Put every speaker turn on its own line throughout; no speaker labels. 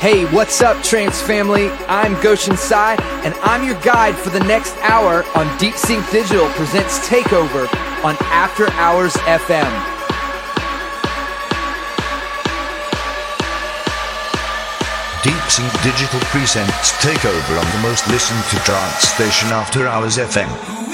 Hey, what's up, trance family? I'm Goshen Sai, and I'm your guide for the next hour on Deep Sink Digital presents Takeover on After Hours FM.
Deep Sink Digital presents Takeover on the most listened to trance station After Hours FM.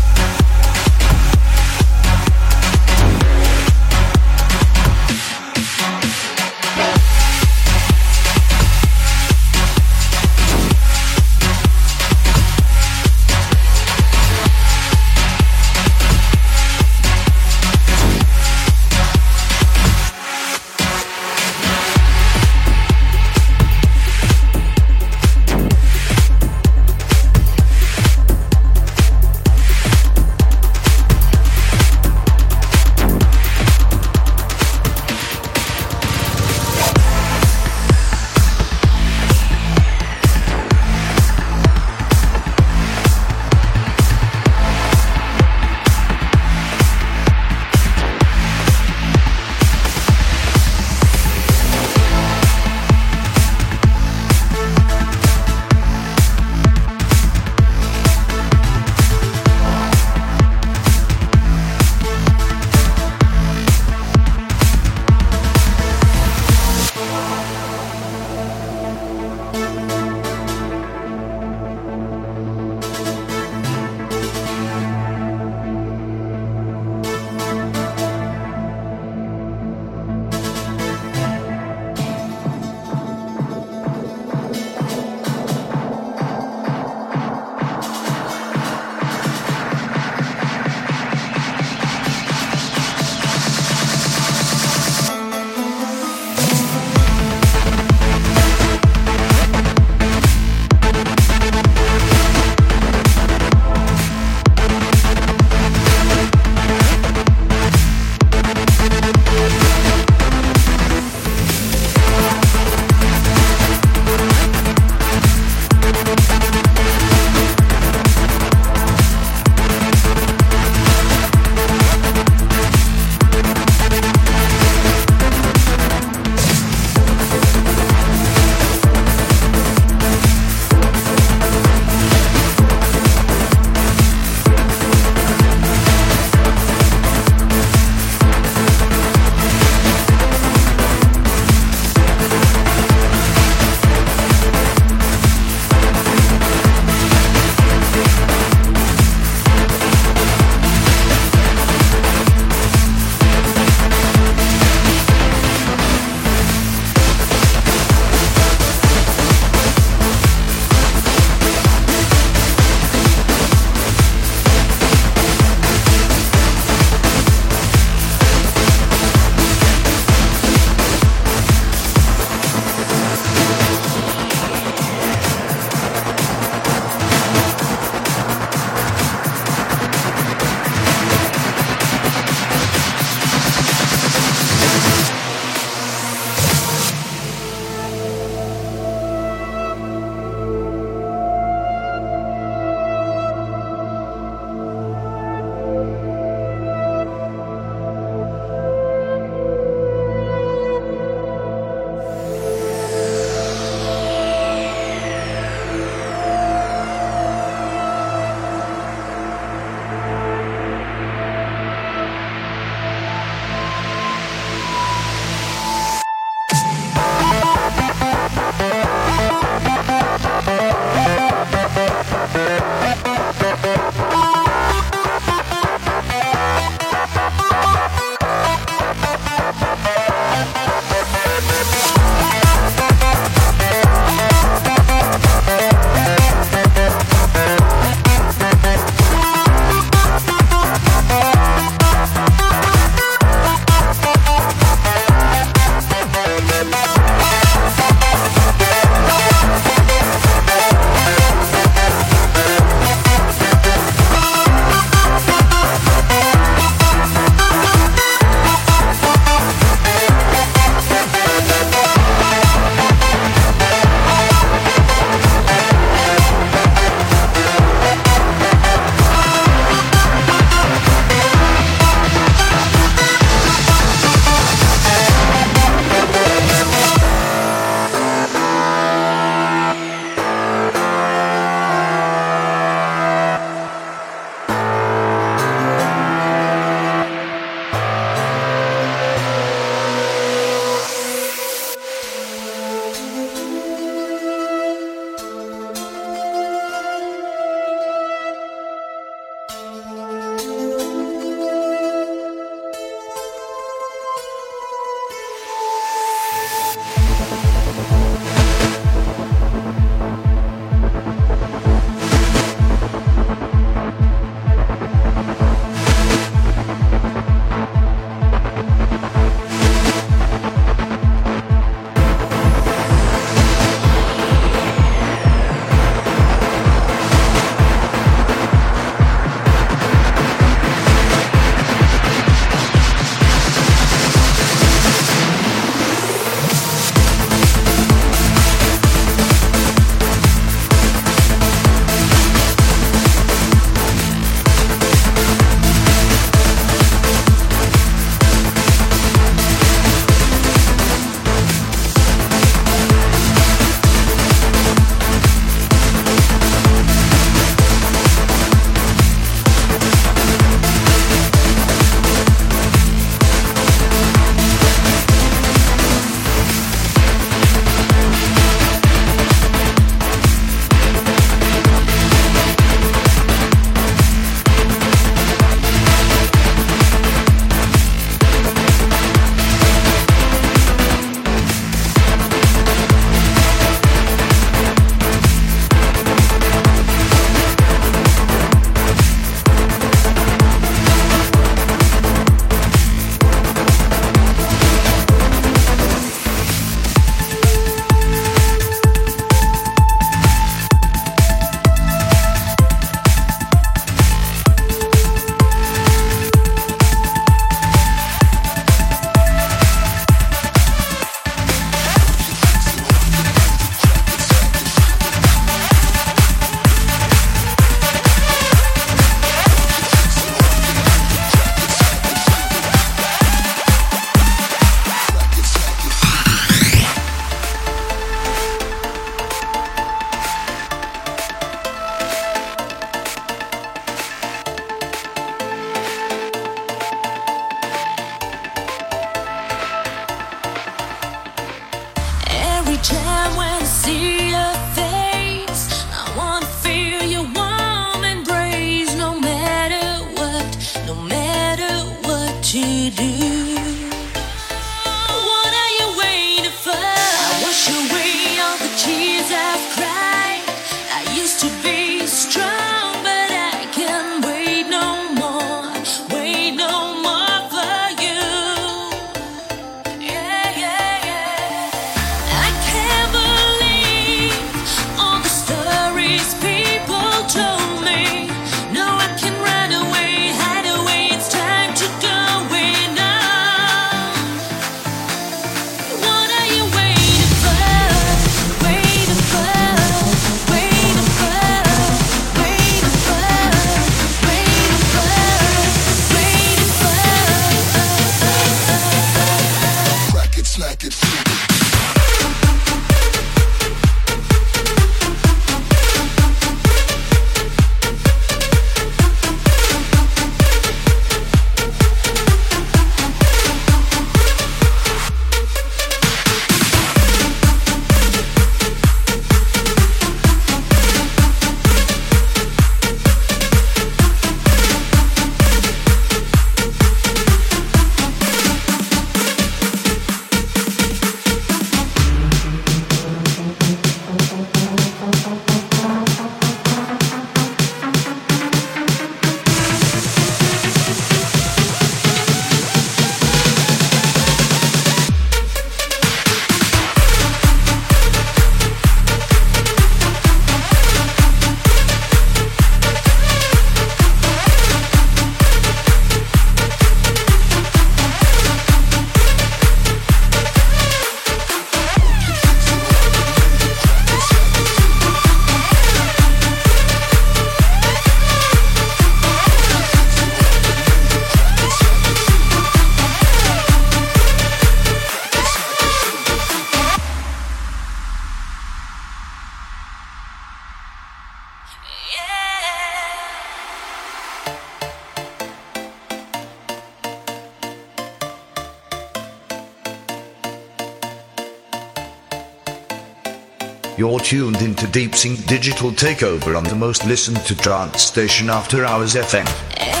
You're tuned into Deep Sink Digital Takeover on the most listened to trance station After Hours FM.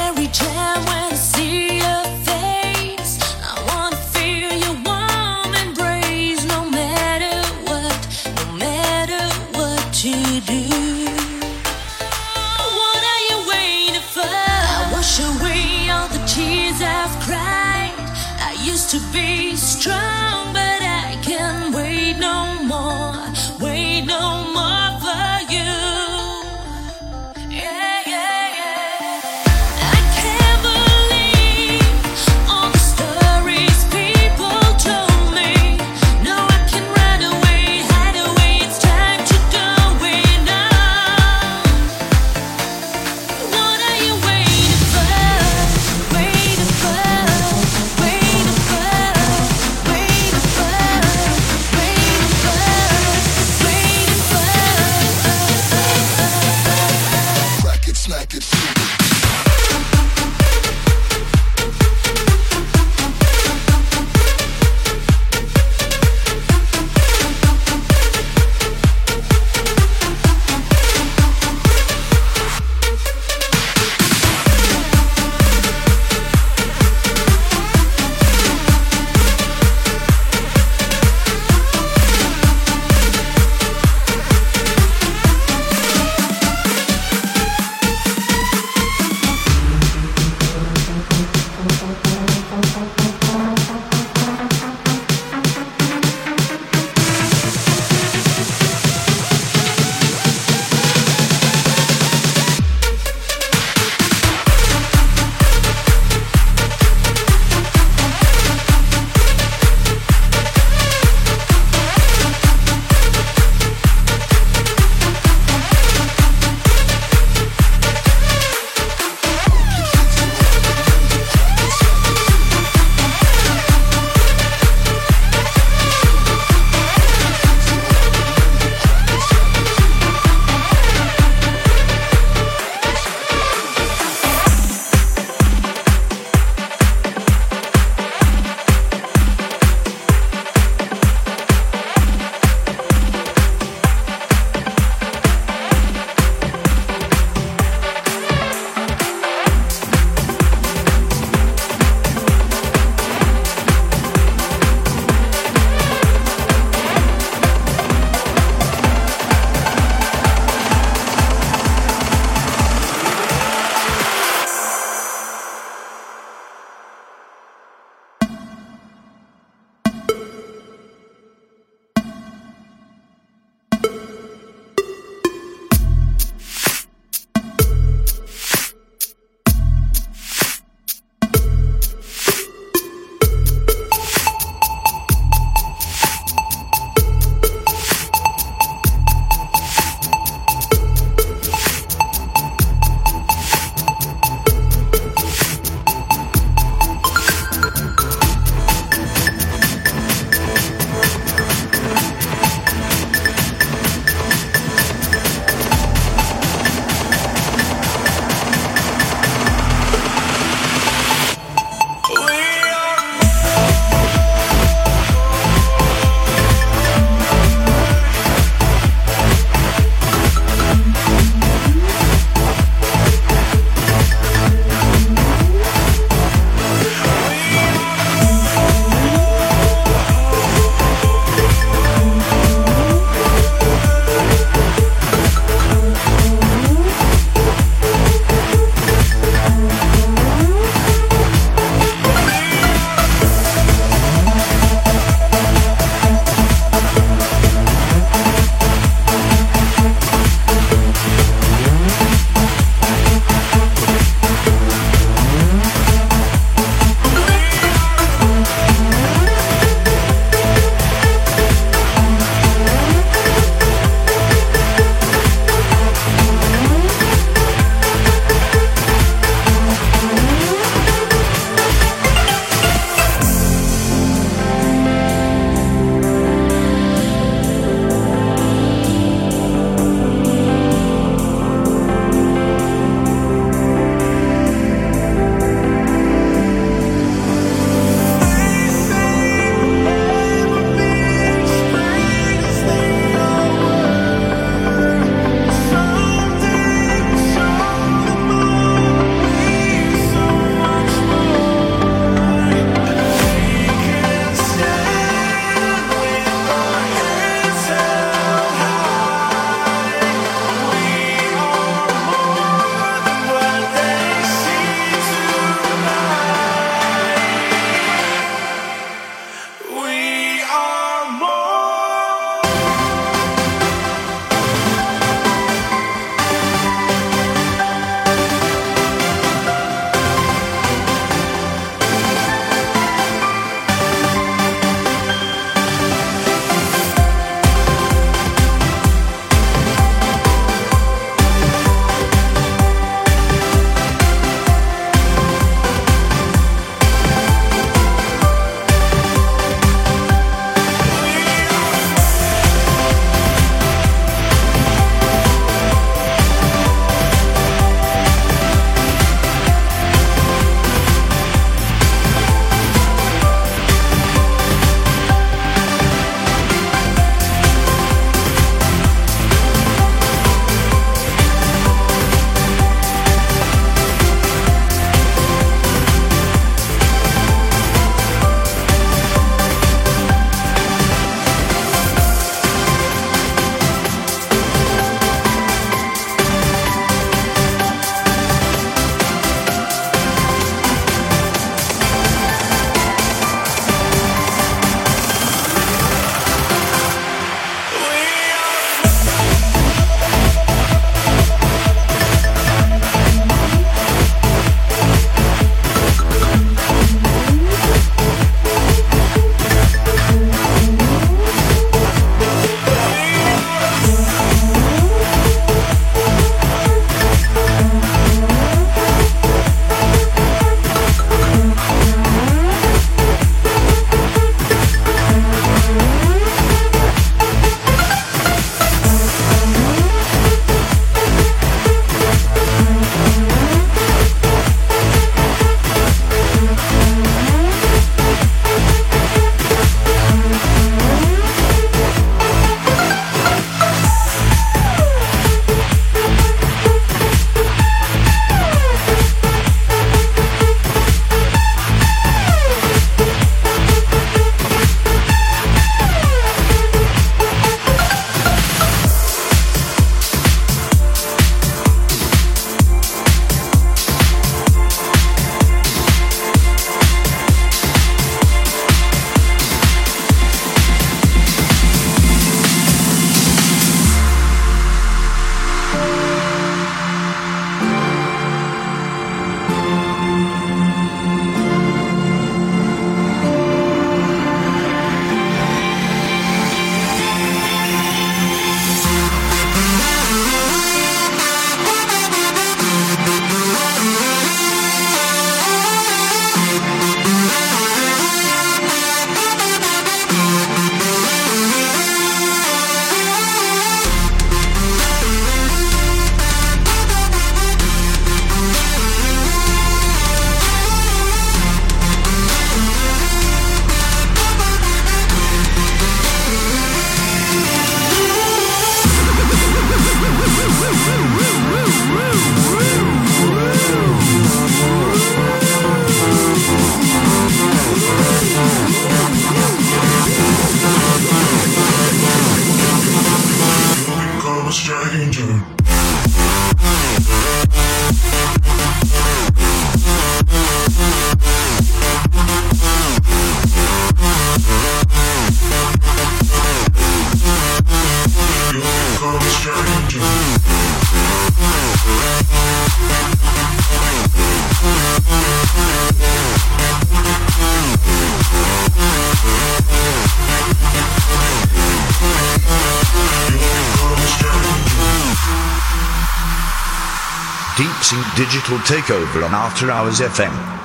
Digital Takeover on After Hours FM.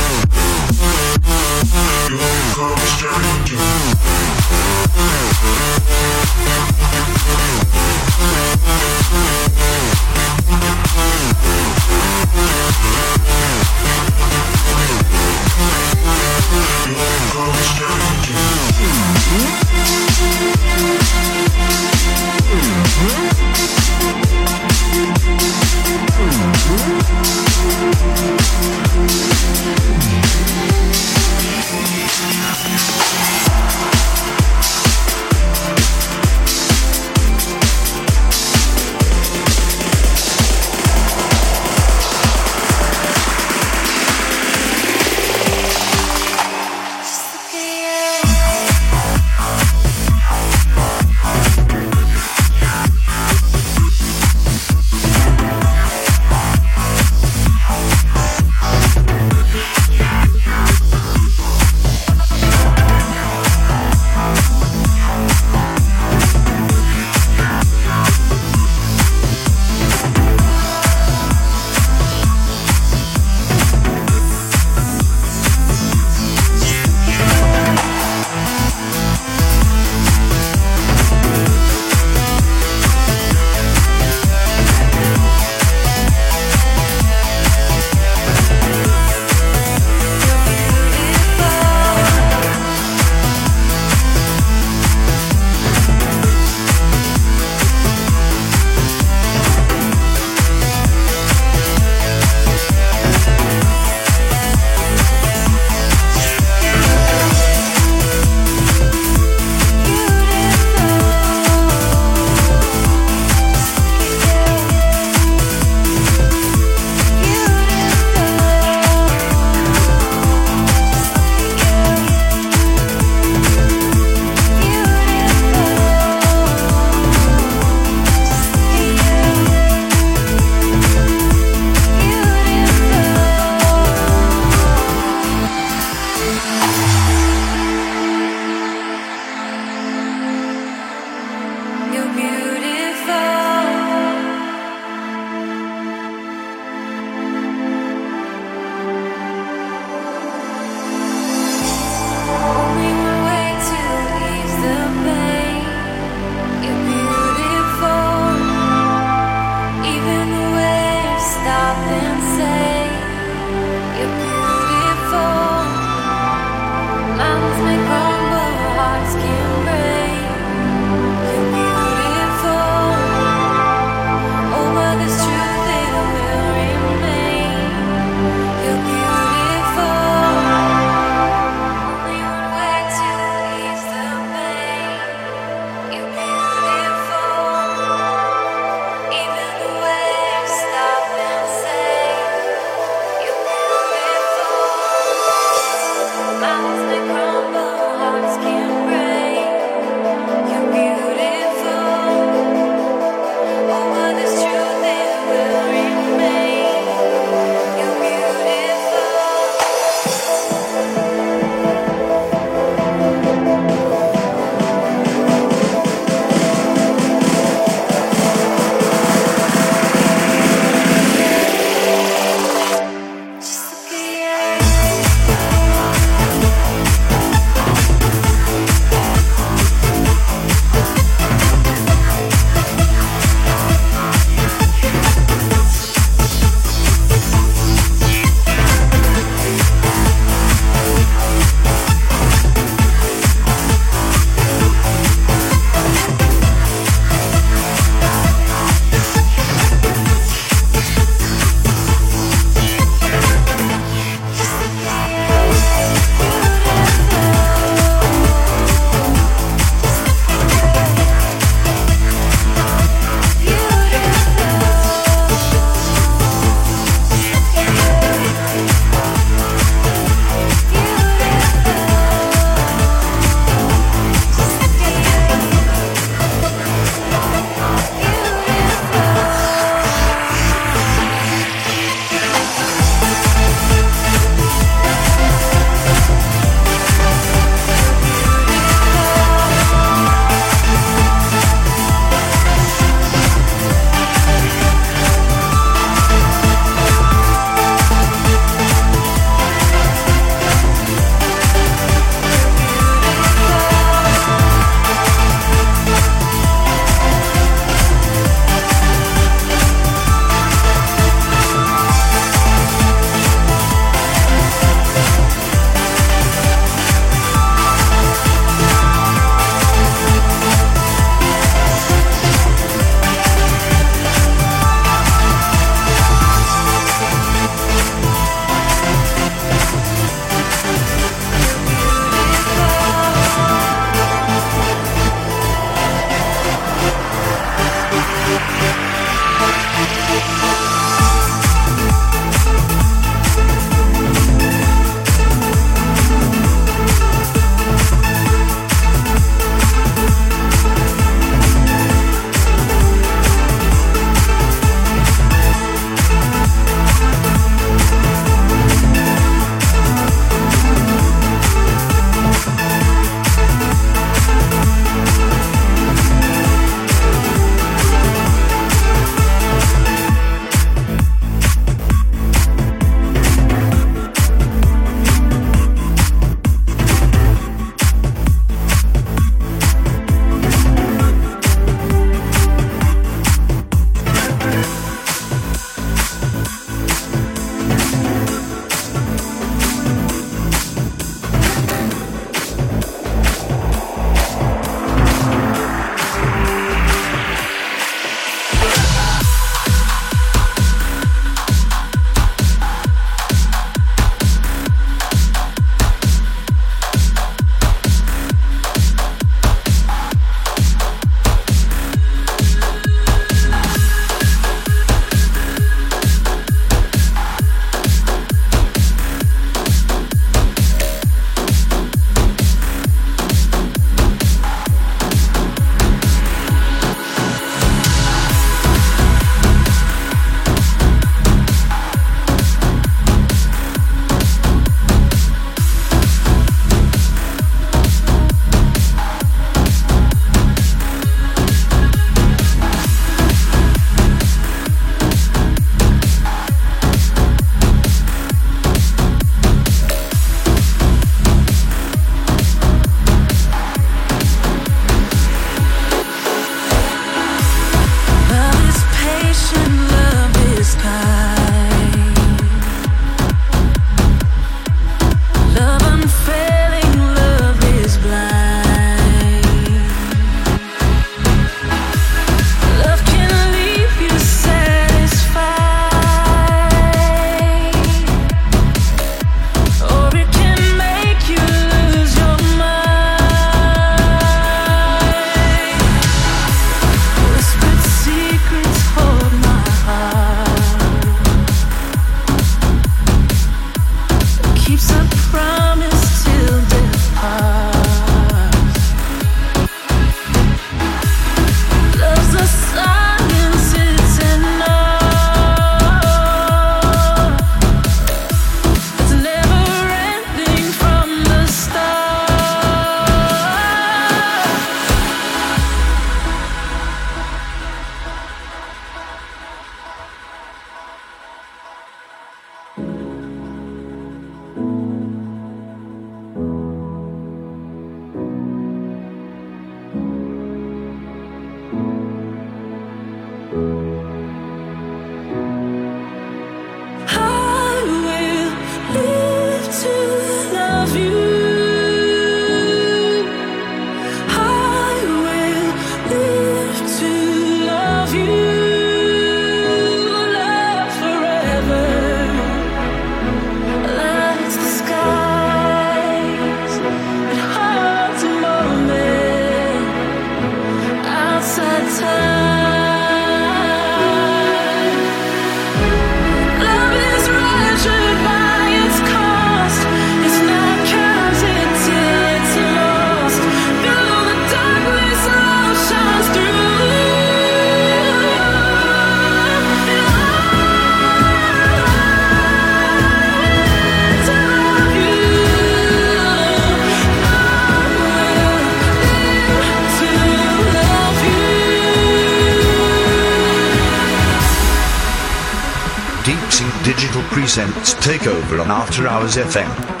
Presents Takeover on After Hours FM.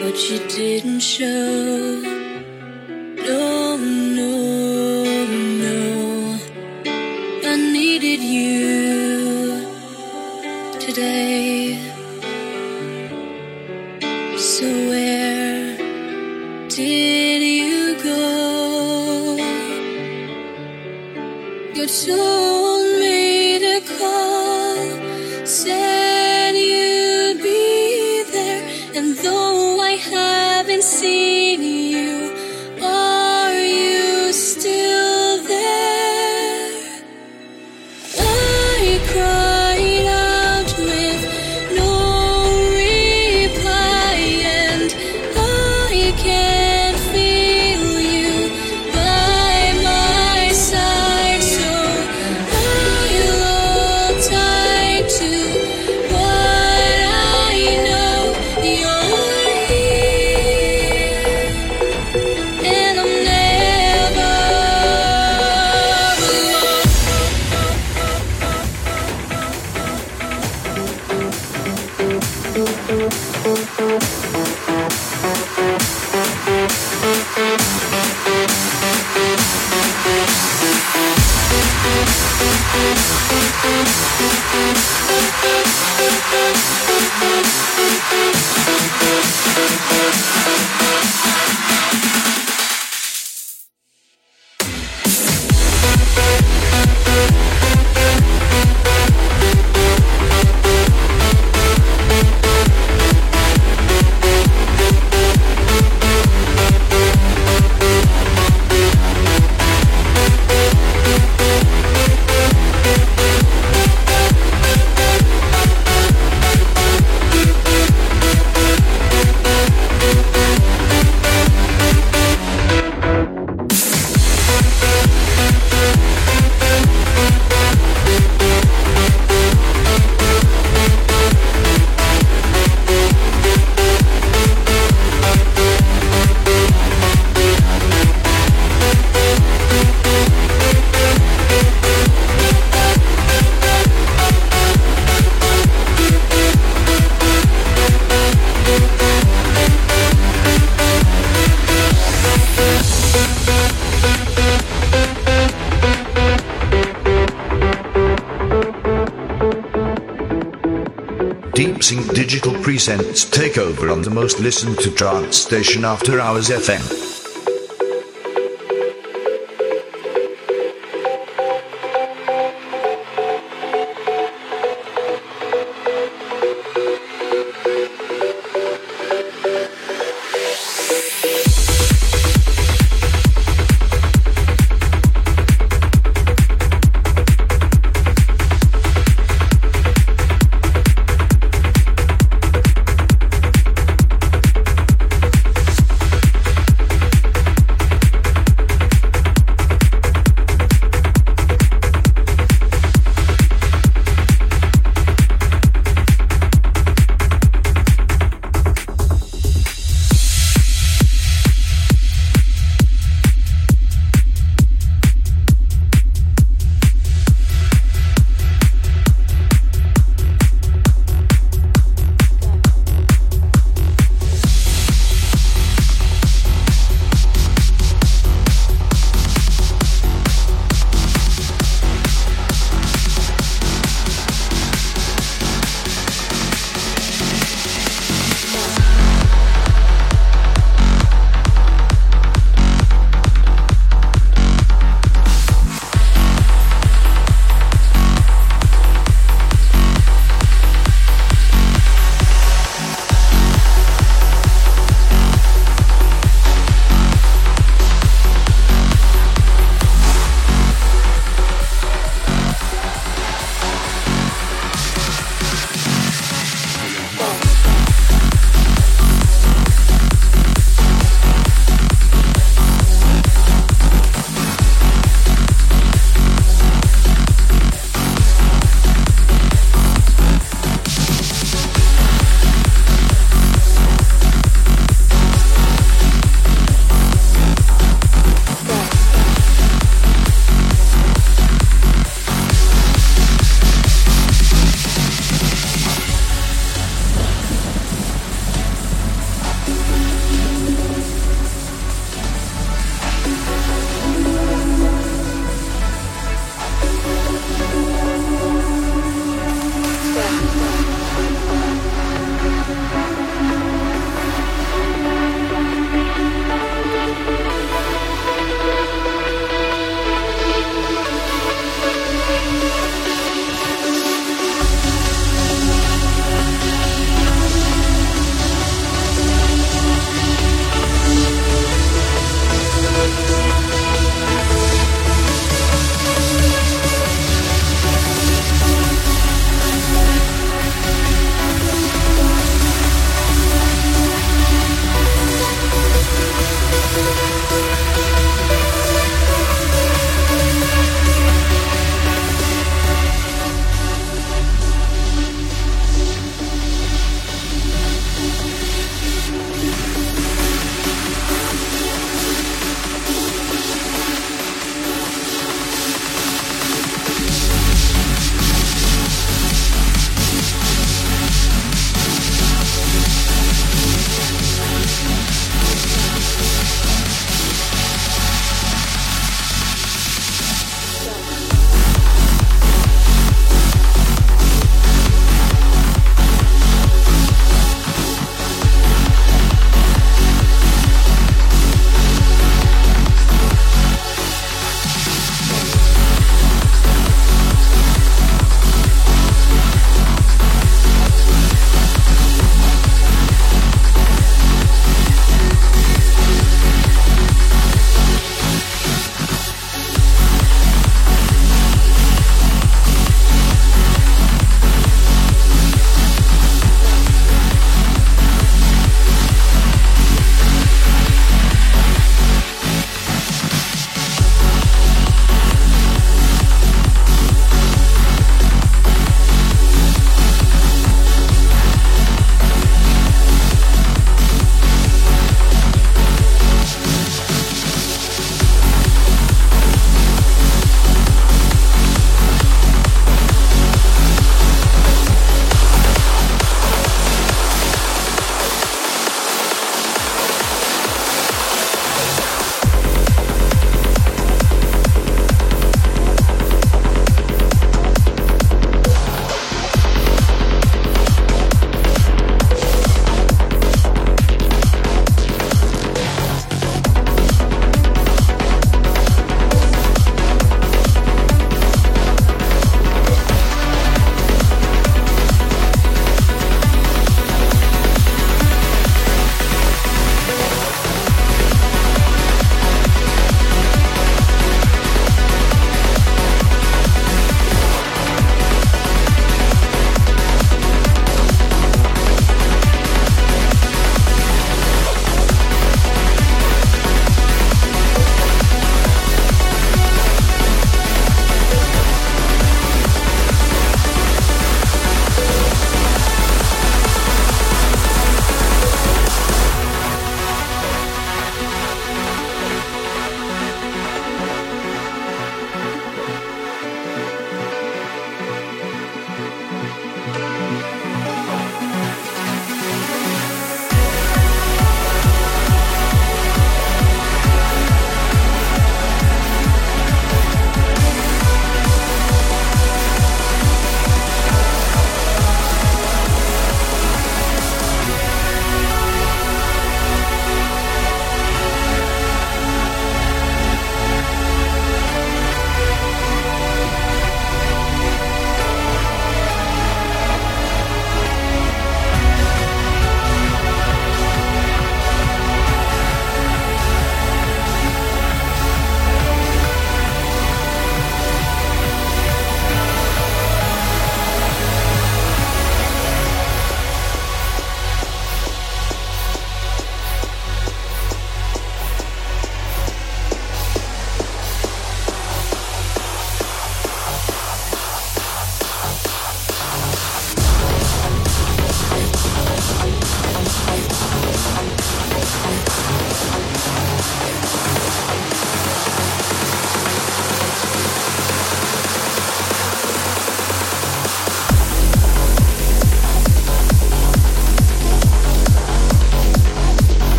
but you didn't show.
Take takeover on the most listened to trance station After Hours FM.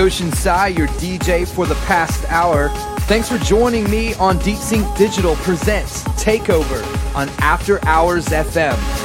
Goshen Sai, your DJ for the past hour. Thanks for joining me on Deep Sink Digital Presents Takeover on After Hours FM.